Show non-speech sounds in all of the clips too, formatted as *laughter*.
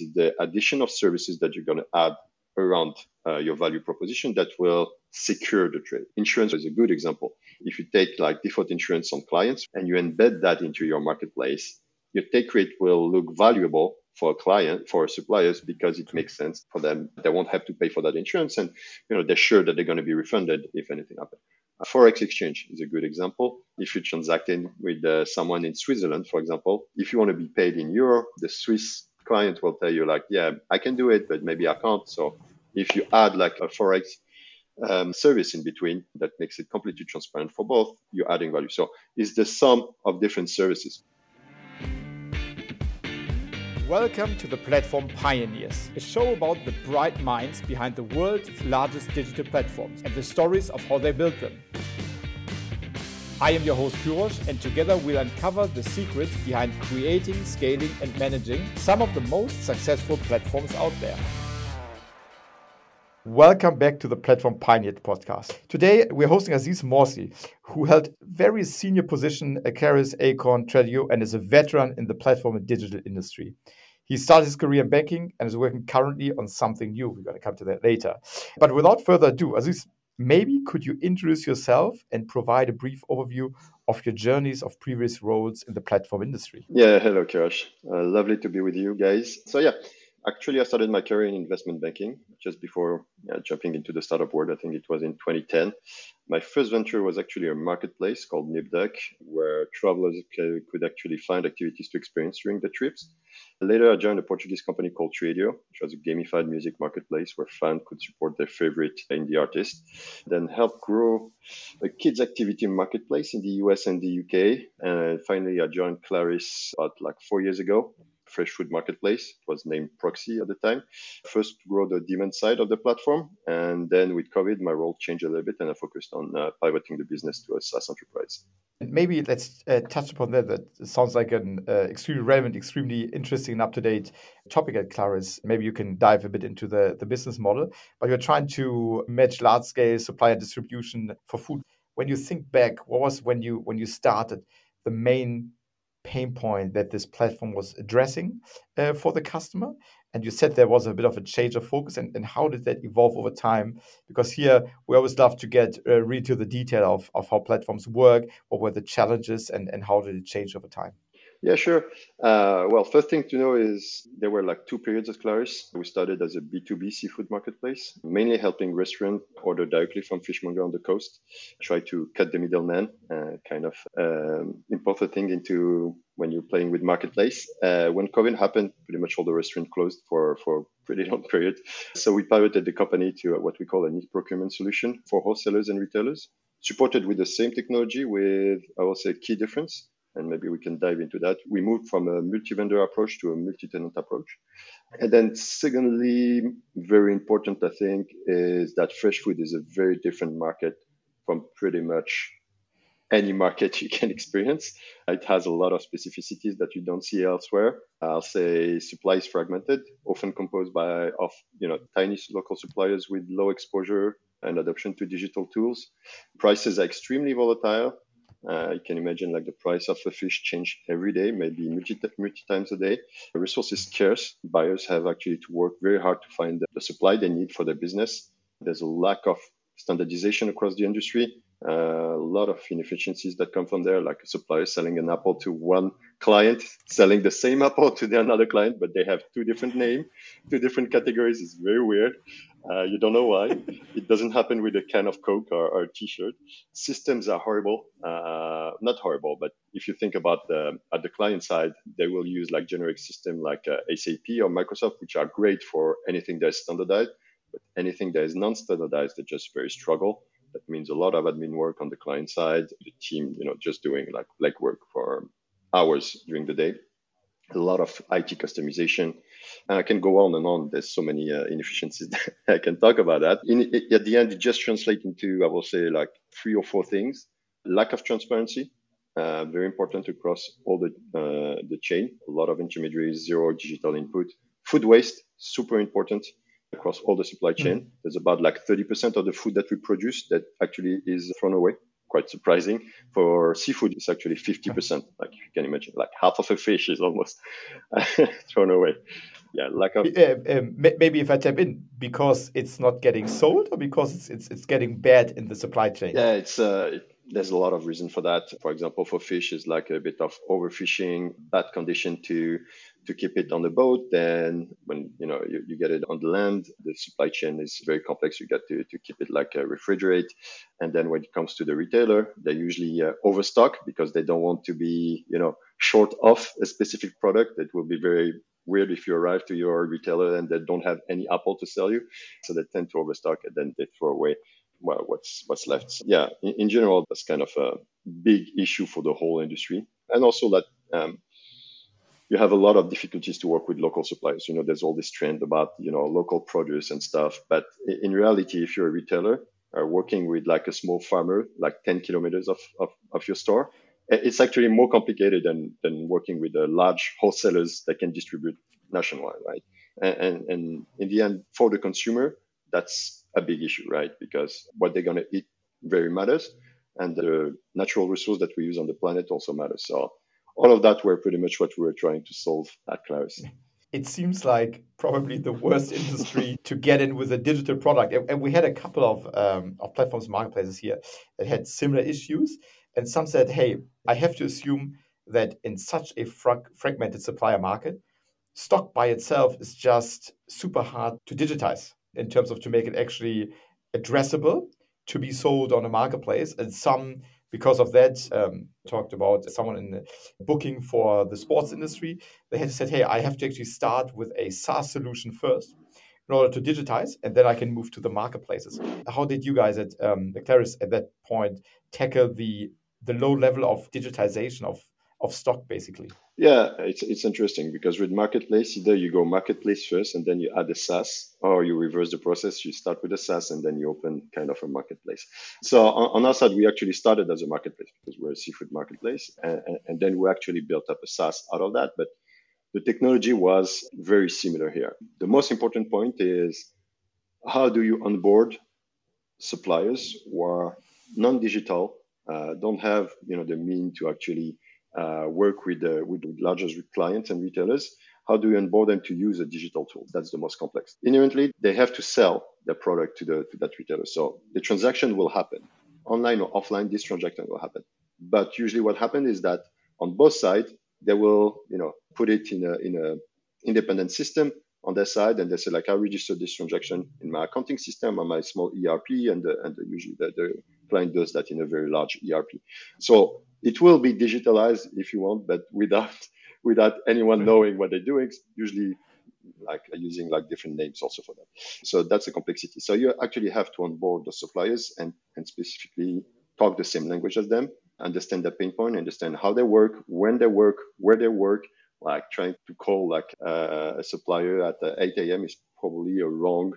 It's the addition of services that you're going to add around uh, your value proposition that will secure the trade. Insurance is a good example. If you take like default insurance on clients and you embed that into your marketplace, your take rate will look valuable for a client, for suppliers, because it makes sense for them. They won't have to pay for that insurance and, you know, they're sure that they're going to be refunded if anything happens. Forex exchange is a good example. If you're transacting with uh, someone in Switzerland, for example, if you want to be paid in euro, the Swiss client will tell you like, yeah, I can do it, but maybe I can't. So if you add like a Forex um, service in between that makes it completely transparent for both, you're adding value. So it's the sum of different services. Welcome to the Platform Pioneers, a show about the bright minds behind the world's largest digital platforms and the stories of how they built them. I am your host Cyrosch, and together we'll uncover the secrets behind creating, scaling, and managing some of the most successful platforms out there. Welcome back to the Platform Pioneer podcast. Today we're hosting Aziz Morsly, who held very senior position at Klarys, Acorn, Tradiio, and is a veteran in the platform and digital industry. He started his career in banking and is working currently on something new. We're going to come to that later. But without further ado, Aziz, maybe could you introduce yourself and provide a brief overview of your journeys of previous roles in the platform industry? Yeah, hello, Cyrosch. Uh, lovely to be with you guys. So, yeah, actually, I started my career in investment banking just before uh, jumping into the startup world. I think it was in 2010. My first venture was actually a marketplace called Nipduck, where travelers could actually find activities to experience during the trips. Later, I joined a Portuguese company called Tradiio, which was a gamified music marketplace where fans could support their favorite indie artists. Then helped grow a kids activity marketplace in the US and the UK. And finally, I joined Klarys about like four years ago fresh food marketplace. It was named Procsea at the time. First grow the demand side of the platform. And then with COVID, my role changed a little bit and I focused on uh, pivoting the business to a SaaS enterprise. And maybe let's uh, touch upon that. That sounds like an uh, extremely relevant, extremely interesting, and up to date topic at Klarys. Maybe you can dive a bit into the, the business model. But you're trying to match large scale supplier distribution for food. When you think back, what was when you when you started the main pain point that this platform was addressing uh, for the customer. And you said there was a bit of a change of focus. And, and how did that evolve over time? Because here we always love to get uh, really to the detail of, of how platforms work, what were the challenges, and, and how did it change over time? Yeah, sure. Uh, well, first thing to know is there were like two periods at Klarys. We started as a B2B seafood marketplace, mainly helping restaurants order directly from fishmonger on the coast, try to cut the middleman, uh, kind of um, import the thing into when you're playing with marketplace. Uh, when COVID happened, pretty much all the restaurants closed for, for a pretty long *laughs* period. So we pivoted the company to what we call a niche procurement solution for wholesalers and retailers, supported with the same technology with, I will say, key difference and maybe we can dive into that. We moved from a multi-vendor approach to a multi-tenant approach. And then secondly, very important, I think, is that fresh food is a very different market from pretty much any market *laughs* you can experience. It has a lot of specificities that you don't see elsewhere. I'll say supply is fragmented, often composed by of you know tiny local suppliers with low exposure and adoption to digital tools. Prices are extremely volatile uh, you can imagine like the price of a fish change every day, maybe multi, multi times a day. The resource is scarce. Buyers have actually to work very hard to find the supply they need for their business. There's a lack of standardization across the industry. Uh, a lot of inefficiencies that come from there, like a supplier selling an apple to one client, selling the same apple to the another client, but they have two different names, two different categories. It's very weird. Uh, you don't know why. it doesn't happen with a can of Coke or, or a T-shirt. Systems are horrible. Uh, not horrible, but if you think about the at the client side, they will use like generic system like uh, SAP or Microsoft, which are great for anything that is standardized. But anything that is non-standardized, they just very struggle. That means a lot of admin work on the client side. The team, you know, just doing like legwork for hours during the day. A lot of IT customization and I can go on and on. There's so many uh, inefficiencies *laughs* I can talk about that. In, it, at the end, it just translates into, I will say, like three or four things. Lack of transparency, uh, very important across all the uh, the chain. A lot of intermediaries, zero digital input. Food waste, super important across all the supply chain. Mm-hmm. There's about like 30% of the food that we produce that actually is thrown away. Quite surprising. For seafood, it's actually 50%. Like you can imagine, like half of a fish is almost *laughs* thrown away. yeah, lack of. Uh, um, maybe if I tap in, because it's not getting sold, or because it's it's, it's getting bad in the supply chain. Yeah, it's uh, there's a lot of reason for that. For example, for fish, is like a bit of overfishing, bad condition to to keep it on the boat. Then when you know you, you get it on the land, the supply chain is very complex. You got to, to keep it like a refrigerate, and then when it comes to the retailer, they usually uh, overstock because they don't want to be you know short of a specific product. It will be very weird if you arrive to your retailer and they don't have any apple to sell you, so they tend to overstock and then they throw away well, what's what's left. Yeah, in, in, general, that's kind of a big issue for the whole industry, and also that um, you have a lot of difficulties to work with local suppliers. You know, there's all this trend about you know local produce and stuff, but in reality, if you're a retailer uh, working with like a small farmer, like 10 kilometers of, of, of your store, it's actually more complicated than, than working with the large wholesalers that can distribute nationwide, right? And, and, and in the end, for the consumer, that's a big issue, right? Because what they're going to eat very matters, and the natural resource that we use on the planet also matters. So all of that were pretty much what we were trying to solve at Klarys. It seems like probably the worst industry to get in with a digital product. And we had a couple of, um, of platforms, marketplaces here that had similar issues. And some said, hey, I have to assume that in such a fragmented supplier market, stock by itself is just super hard to digitize in terms of to make it actually addressable to be sold on a marketplace. And some, because of that, um, talked about someone in booking for the sports industry. They had said, hey, I have to actually start with a SaaS solution first in order to digitize, and then I can move to the marketplaces. How did you guys at um, Klarys at that point tackle the the low level of digitization of of stock basically. Yeah it's, it's interesting because with marketplace either you go marketplace first and then you add a saas or you reverse the process you start with a saas and then you open kind of a marketplace. So on, on our side we actually started as a marketplace because we're a seafood marketplace and, and, then we actually built up a saas out of that. But the technology was very similar here. The most important point is how do you onboard suppliers who are non-digital uh, don't have you know the mean to actually uh, work with, uh, with larger clients and retailers. How do you onboard them to use a digital tool? That's the most complex. Inherently, they have to sell their product to the to that retailer. So the transaction will happen online or offline. This transaction will happen. But usually, what happens is that on both sides, they will you know put it in a in a independent system on their side and they say like I register this transaction in my accounting system on my small ERP and the, and the, usually the, the client does that in a very large ERP. So it will be digitalized if you want, but without without anyone knowing what they're doing. Usually like using like different names also for that. So that's the complexity. So you actually have to onboard the suppliers and, and specifically talk the same language as them, understand their pain point, understand how they work, when they work, where they work, like trying to call like uh, a supplier at 8 a.m. is probably a wrong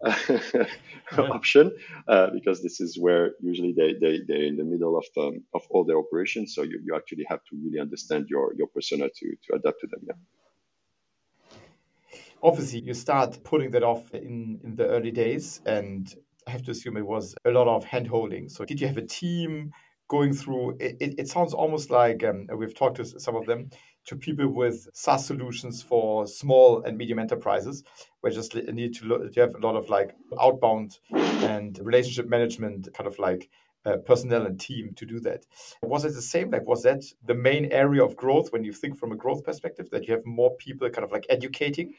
*laughs* option uh, because this is where usually they, they, they're in the middle of, um, of all their operations. So you, you actually have to really understand your, your persona to, to adapt to them. Yeah. Obviously, you start putting that off in, in the early days, and I have to assume it was a lot of hand holding. So, did you have a team going through? It, it, it sounds almost like um, we've talked to some of them to people with SaaS solutions for small and medium enterprises, where just need to, look, to have a lot of like outbound and relationship management kind of like uh, personnel and team to do that. Was it the same? Like, was that the main area of growth when you think from a growth perspective that you have more people kind of like educating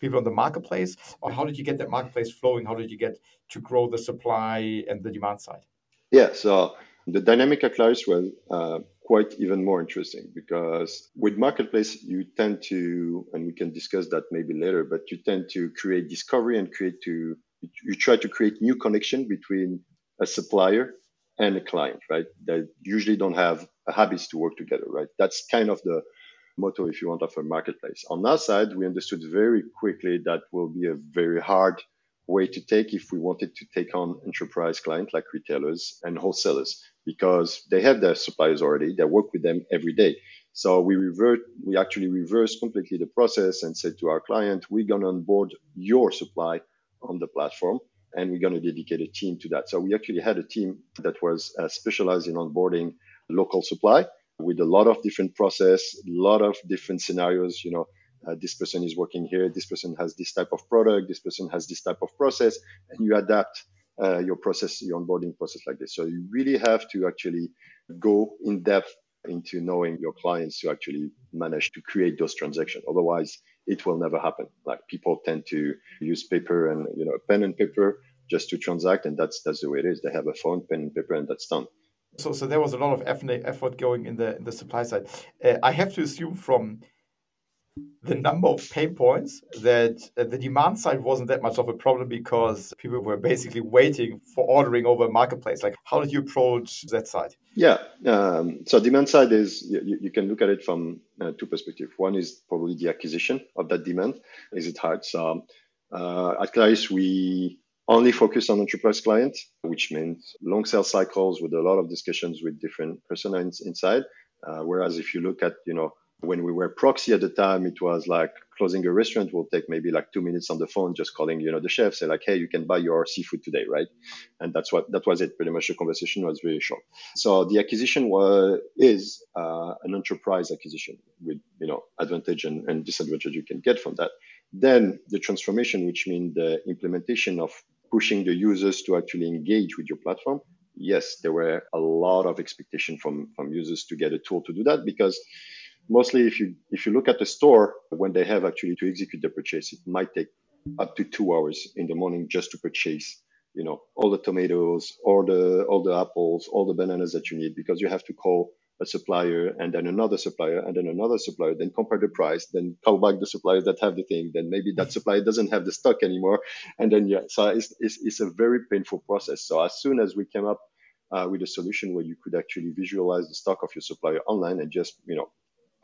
people on the marketplace? Or how did you get that marketplace flowing? How did you get to grow the supply and the demand side? Yeah, so the dynamic at Klarys was uh, quite even more interesting because with marketplace you tend to and we can discuss that maybe later but you tend to create discovery and create to you try to create new connection between a supplier and a client right? That usually don't have habits to work together right? That's kind of the motto if you want of a marketplace. On our side we understood very quickly that will be a very hard way to take if we wanted to take on enterprise client like retailers and wholesalers because they have their suppliers already. They work with them every day. So we revert, we actually reverse completely the process and said to our client, we're going to onboard your supply on the platform and we're going to dedicate a team to that. So we actually had a team that was uh, specialized in onboarding local supply with a lot of different process, a lot of different scenarios, you know, uh, this person is working here, this person has this type of product, this person has this type of process, and you adapt uh, your process, your onboarding process like this. So you really have to actually go in depth into knowing your clients to actually manage to create those transactions. Otherwise, it will never happen. Like people tend to use paper and you know pen and paper just to transact, and that's that's the way it is. They have a phone, pen and paper, and that's done. So, so there was a lot of effort going in the in the supply side. Uh, I have to assume from the number of pain points that uh, the demand side wasn't that much of a problem because people were basically waiting for ordering over a marketplace. Like, how did you approach that side? Yeah, um, so demand side is you, you can look at it from uh, two perspectives. One is probably the acquisition of that demand. Is it hard? So uh, at Klarys, we only focus on enterprise clients, which means long sales cycles with a lot of discussions with different personas inside. Uh, whereas if you look at, you know, when we were Procsea at the time, it was like closing a restaurant will take maybe like two minutes on the phone, just calling, you know, the chef, say like, hey, you can buy your seafood today, right? And that's what that was it. Pretty much the conversation was very short. So the acquisition was is uh, an enterprise acquisition with you know advantage and, and disadvantage you can get from that. Then the transformation, which means the implementation of pushing the users to actually engage with your platform. Yes, there were a lot of expectation from, from users to get a tool to do that because mostly if you if you look at the store when they have actually to execute the purchase, it might take up to two hours in the morning just to purchase you know all the tomatoes all the all the apples all the bananas that you need because you have to call a supplier and then another supplier and then another supplier, then compare the price, then call back the suppliers that have the thing, then maybe that supplier doesn't have the stock anymore. And then, yeah, so it's, it's, it's a very painful process. So as soon as we came up uh, with a solution where you could actually visualize the stock of your supplier online and just, you know,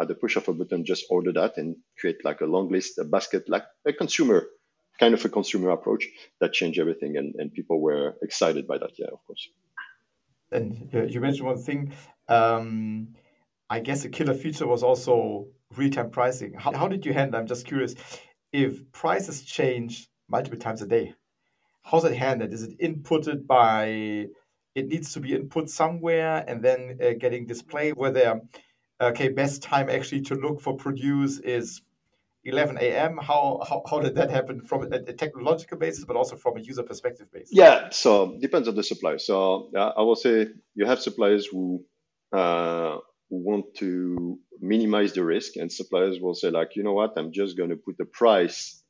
at the push of a button, just order that and create like a long list, a basket, like a consumer, kind of a consumer approach that changed everything. And, and people were excited by that. Yeah, of course and you mentioned one thing. Um, I guess a killer feature was also real-time pricing. How, how did you handle? I'm just curious if prices change multiple times a day. How's it handled? Is it inputted by? It needs to be input somewhere and then uh, getting displayed. Whether okay, best time actually to look for produce is 11 a.m. How, how how did that happen from a, technological basis, but also from a user perspective basis? Yeah, so depends on the supplier. So uh, I will say you have suppliers who uh, want to minimize the risk, and suppliers will say like, you know what, I'm just going to put a price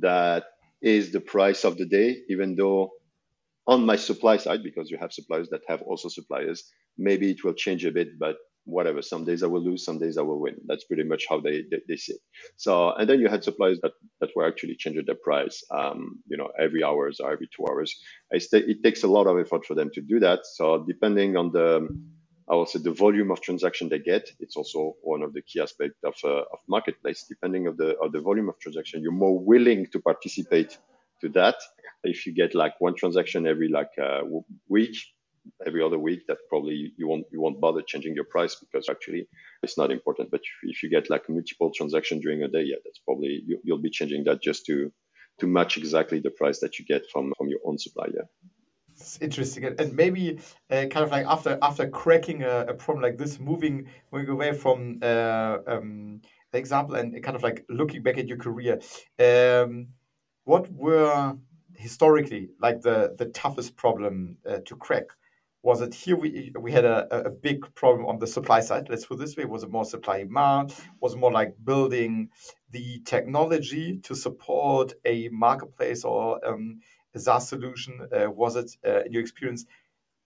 that is the price of the day, even though on my supply side, because you have suppliers that have also suppliers, maybe it will change a bit, but whatever. Some days I will lose, some days I will win. That's pretty much how they, they, they see it. So, and then you had suppliers that, that were actually changing their price, um, you know, every hours or every two hours. St- it takes a lot of effort for them to do that. So depending on the, I will say the volume of transaction they get, it's also one of the key aspects of, uh, of marketplace. Depending of the, of the volume of transaction, you're more willing to participate to that. If you get like one transaction every like uh, week, every other week that probably you won't you won't bother changing your price because actually it's not important. But if you get like multiple transactions during a day yeah that's probably you, will be changing that just to to match exactly the price that you get from from your own supplier it's interesting. And maybe uh, kind of like after after cracking a, a, problem like this moving moving away from uh, um, the example and kind of like looking back at your career um, what were historically like the the toughest problem uh, to crack was it here we we had a, a big problem on the supply side let's put this way. Was it more supply demand was more like building the technology to support a marketplace or um, a SaaS solution. Uh, was it uh, in your experience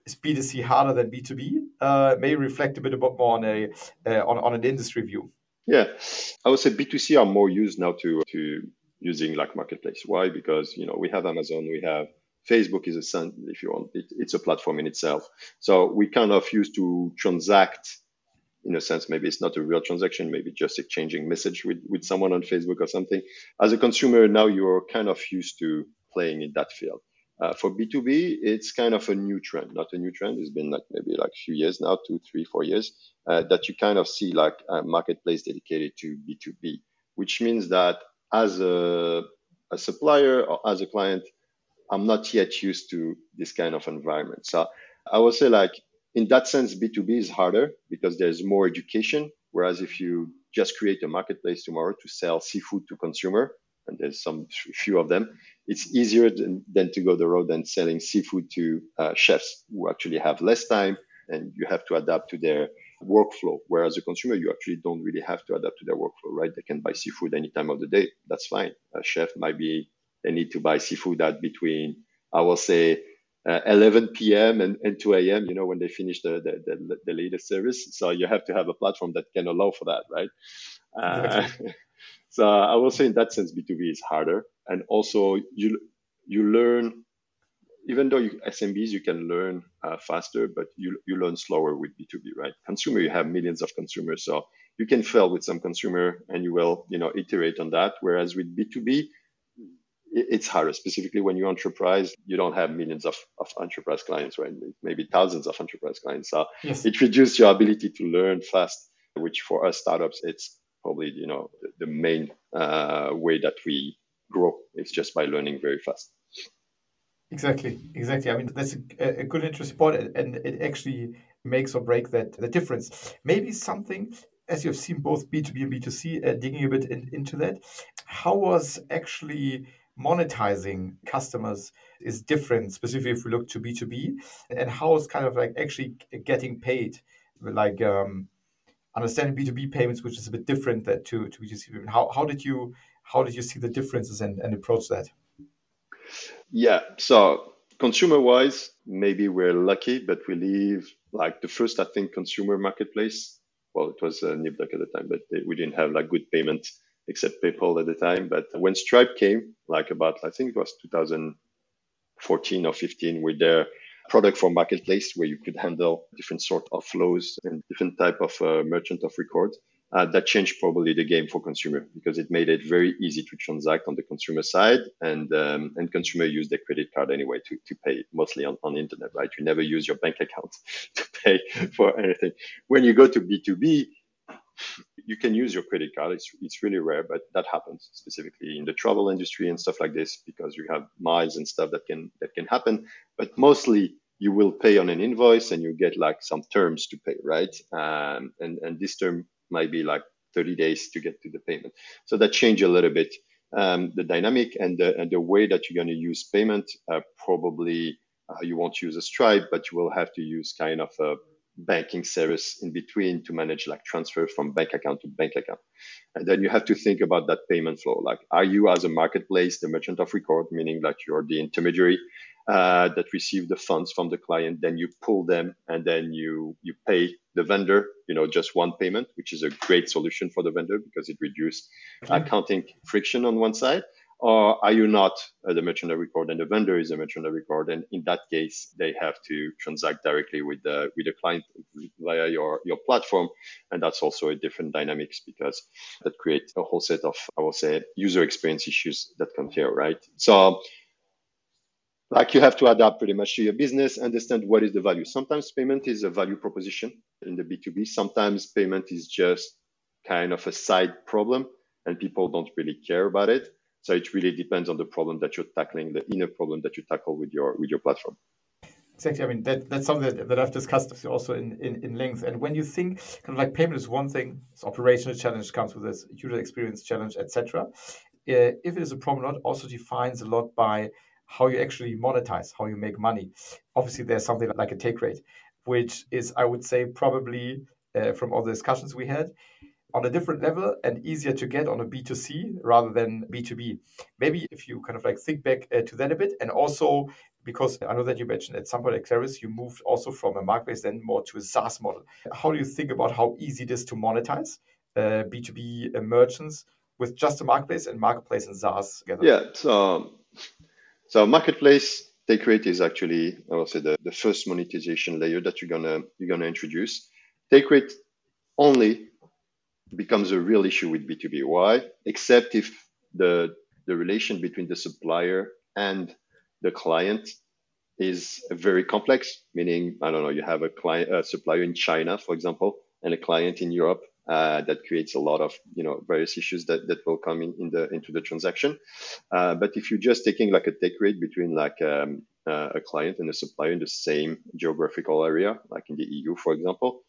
is B2C harder than B2B uh, maybe reflect a bit about more on a uh, on, on an industry view. Yeah. I would say B2C are more used now to to using like marketplace. Why? Because you know we have Amazon we have Facebook is a if you want, it, it's a platform in itself. So we kind of used to transact in a sense. Maybe it's not a real transaction, maybe just exchanging message with, with someone on Facebook or something. As a consumer, now you're kind of used to playing in that field. Uh, for B2B, it's kind of a new trend, not a new trend. It's been like maybe like a few years now, two, three, four years, uh, that you kind of see like a marketplace dedicated to B2B, which means that as a, a supplier or as a client, I'm not yet used to this kind of environment. So I would say like in that sense, B2B is harder because there's more education. Whereas if you just create a marketplace tomorrow to sell seafood to consumer, and there's some few of them, it's easier than, than to go the road than selling seafood to uh, chefs who actually have less time and you have to adapt to their workflow. Whereas a consumer, you actually don't really have to adapt to their workflow, right? They can buy seafood any time of the day. That's fine. A chef might be, they need to buy seafood at between, I will say, uh, 11 p.m. And, and 2 a.m., you know, when they finish the, the, the, the, latest service. So you have to have a platform that can allow for that, right? Uh, *laughs* so I will say in that sense, B2B is harder. And also you, you learn even though you, SMBs you can learn uh, faster, but you you learn slower with B2B, right? Consumer, you have millions of consumers, so you can fail with some consumer and you will you know iterate on that. Whereas with B2B, it's harder. Specifically, when you're enterprise, you don't have millions of, of enterprise clients, right? Maybe thousands of enterprise clients. So yes. it reduces your ability to learn fast, which for us startups, it's probably you know the, main uh, way that we grow. It's just by learning very fast. Exactly, exactly. I mean, that's a, a good, interesting point, and it actually makes or break that the difference. Maybe something, as you've seen both B2B and B2C, uh, digging a bit in, into that, how was actually monetizing customers is different, specifically if we look to B2B, and how is kind of like actually getting paid, like um, understanding B2B payments, which is a bit different that to, to B2C. How, how did you how did you see the differences and, and approach that? Yeah. So consumer wise, maybe we're lucky, but we leave like the first, I think, consumer marketplace. Well, it was uh, at the time, but they, we didn't have like good payment except PayPal at the time. But when Stripe came, like about, I think it was 2014 or 15 with their product for marketplace where you could handle different sort of flows and different type of uh, merchant of record uh, that changed probably the game for consumer because it made it very easy to transact on the consumer side. And um, and consumer use their credit card anyway to, to pay mostly on, on internet right? You never use your bank account *laughs* to pay for anything. When you go to b2b you can use your credit card it's, it's really rare but that happens specifically in the travel industry and stuff like this because you have miles and stuff that can that can happen but mostly you will pay on an invoice and you get like some terms to pay right um, and and this term might be like 30 days to get to the payment. So that changed a little bit um, the dynamic and the, and the way that you're going to use payment. Uh, probably uh, you won't use a Stripe, but you will have to use kind of a banking service in between to manage like transfer from bank account to bank account. And then you have to think about that payment flow. Like, are you as a marketplace the merchant of record, meaning that you're the intermediary uh, that receive the funds from the client, then you pull them and then you you pay the vendor, you know, just one payment, which is a great solution for the vendor because it reduces accounting friction on one side. Or are you not the merchant of record and the vendor is a merchant of record? And in that case, they have to transact directly with the with the client via your your platform, and that's also a different dynamics because that creates a whole set of I will say user experience issues that come here, right? So like you have to adapt pretty much to your business, understand what is the value. Sometimes payment is a value proposition in the B2B. Sometimes payment is just kind of a side problem and people don't really care about it. So it really depends on the problem that you're tackling, the inner problem that you tackle with your with your platform. Exactly. I mean, that, that's something that, that I've discussed also in, in, in length. And when you think kind of like payment is one thing, it's operational challenge comes with this, user experience challenge, etc. Uh, if it is a problem, not also defines a lot by how you actually monetize, how you make money. Obviously, there's something like a take rate, which is, I would say, probably uh, from all the discussions we had, on a different level and easier to get on a B2C rather than B2B. Maybe if you kind of like think back uh, to that a bit, and also because I know that you mentioned at some point at Klarys, you moved also from a marketplace then more to a SaaS model. How do you think about how easy it is to monetize uh, B2B uh, merchants with just a marketplace and marketplace and SaaS together? Yeah, so so marketplace take rate is actually, I will say, the, the first monetization layer that you're gonna you're gonna introduce. Take rate only becomes a real issue with B2B. Why? Except if the the relation between the supplier and the client is very complex, meaning I don't know, you have a client a supplier in China, for example, and a client in Europe uh, that creates a lot of you know various issues that, that will come in, in the into the transaction. Uh, but if you're just taking like a take rate between like um, uh, a client and a supplier in the same geographical area, like in the EU, for example,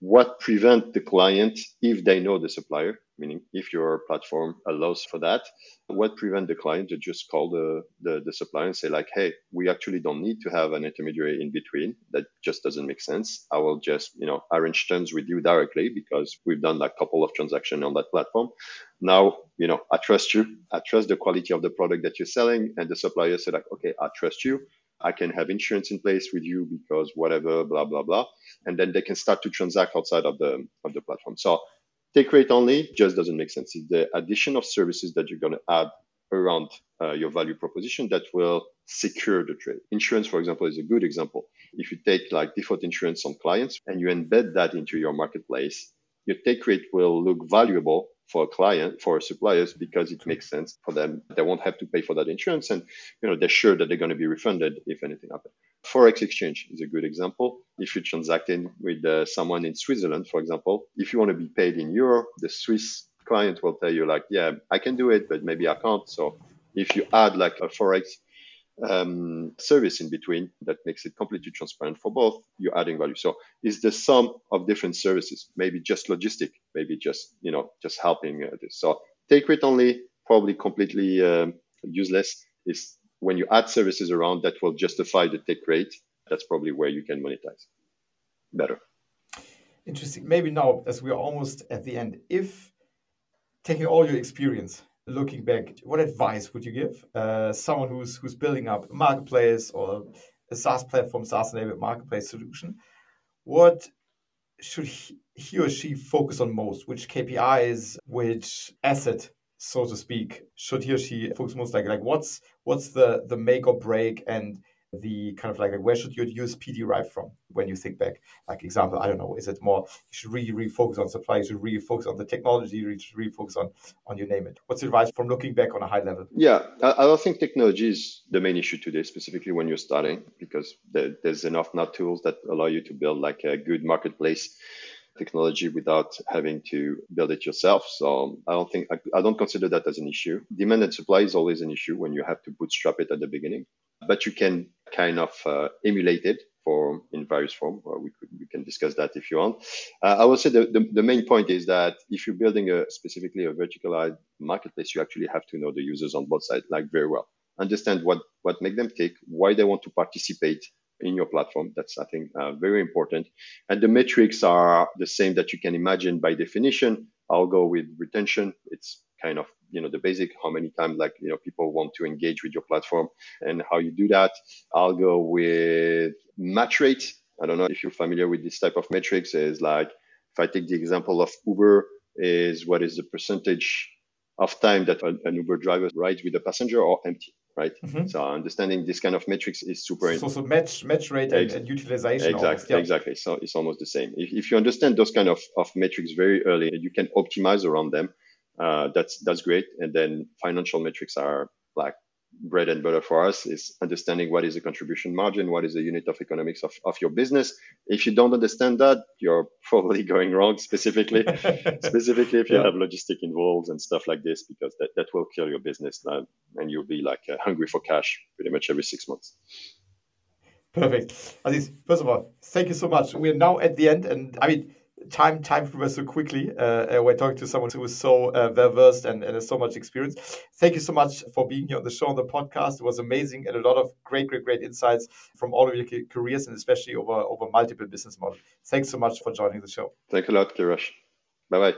what prevent the client if they know the supplier meaning if your platform allows for that what prevent the client to just call the, the, the supplier and say like hey we actually don't need to have an intermediary in between. That just doesn't make sense. I will just you know arrange terms with you directly because we've done like couple of transactions on that platform. Now you know i trust you. I trust the quality of the product that you're selling. And the supplier say like okay i trust you I can have insurance in place with you because whatever, blah, blah, blah. And then they can start to transact outside of the, of the platform. So take rate only just doesn't make sense. It's the addition of services that you're going to add around uh, your value proposition that will secure the trade. Insurance, for example, is a good example. If you take like default insurance on clients and you embed that into your marketplace, your take rate will look valuable for a client, for suppliers, because it makes sense for them. They won't have to pay for that insurance, and you know they're sure that they're going to be refunded if anything happens. Forex exchange is a good example. If you're transacting with uh, someone in Switzerland, for example, if you want to be paid in euro, the Swiss client will tell you like, yeah, I can do it, but maybe I can't. So if you add like a forex um, service in between that makes it completely transparent for both, you're adding value. So it's the sum of different services, maybe just logistic, maybe just, you know, just helping uh, this. So take rate only, probably completely um, useless is when you add services around that will justify the take rate. That's probably where you can monetize better. Interesting. Maybe now, as we're almost at the end, if taking all your experience, looking back, what advice would you give uh, someone who's who's building up a marketplace or a SaaS platform, SaaS enabled marketplace solution? What should he, he or she focus on most? Which KPIs, which asset, so to speak, should he or she focus most? Like like what's what's the the make or break and the kind of like where should your USP derive from when you think back? Like example, I don't know, is it more you should really really focus on supply, you should really focus on the technology, you should really focus on on you name it. What's the advice from looking back on a high level? Yeah, I, don't think technology is the main issue today, specifically when you're starting, because there, there's enough now tools that allow you to build like a good marketplace technology without having to build it yourself. So I don't think I, I, don't consider that as an issue. Demand and supply is always an issue when you have to bootstrap it at the beginning, but you can kind of uh, emulate it for in various form. We could we can discuss that if you want. Uh, I will say the, the, the main point is that if you're building a specifically a verticalized marketplace, you actually have to know the users on both sides like very well. Understand what what make them tick, why they want to participate in your platform. That's I think uh, very important. And the metrics are the same that you can imagine by definition. I'll go with retention. It's kind of you know the basic how many times like you know people want to engage with your platform and how you do that i'll go with match rate i don't know if you're familiar with this type of metrics is like if i take the example of uber is what is the percentage of time that an uber driver rides with a passenger or empty right mm-hmm. so understanding this kind of metrics is super so, so match match rate and, and utilization exactly almost, yeah. exactly so it's almost the same if, if you understand those kind of, of metrics very early you can optimize around them uh, that's that's great. And then financial metrics are like bread and butter for us is understanding what is the contribution margin, what is the unit of economics of, of your business. If you don't understand that, you're *laughs* probably going wrong specifically, *laughs* specifically if you yeah. have logistic involved and stuff like this, because that, that will kill your business uh, and you'll be like uh, hungry for cash pretty much every six months. Perfect. Aziz, first of all, thank you so much. We're now at the end and I mean, time time flew so quickly uh, uh, when talking to someone who is so uh, well versed and, and has so much experience. Thank you so much for being here on the show on the podcast. It was amazing and a lot of great, great, great insights from all of your careers and especially over over multiple business models. Thanks so much for joining the show. Thanks a lot, Cyrosch. Bye bye.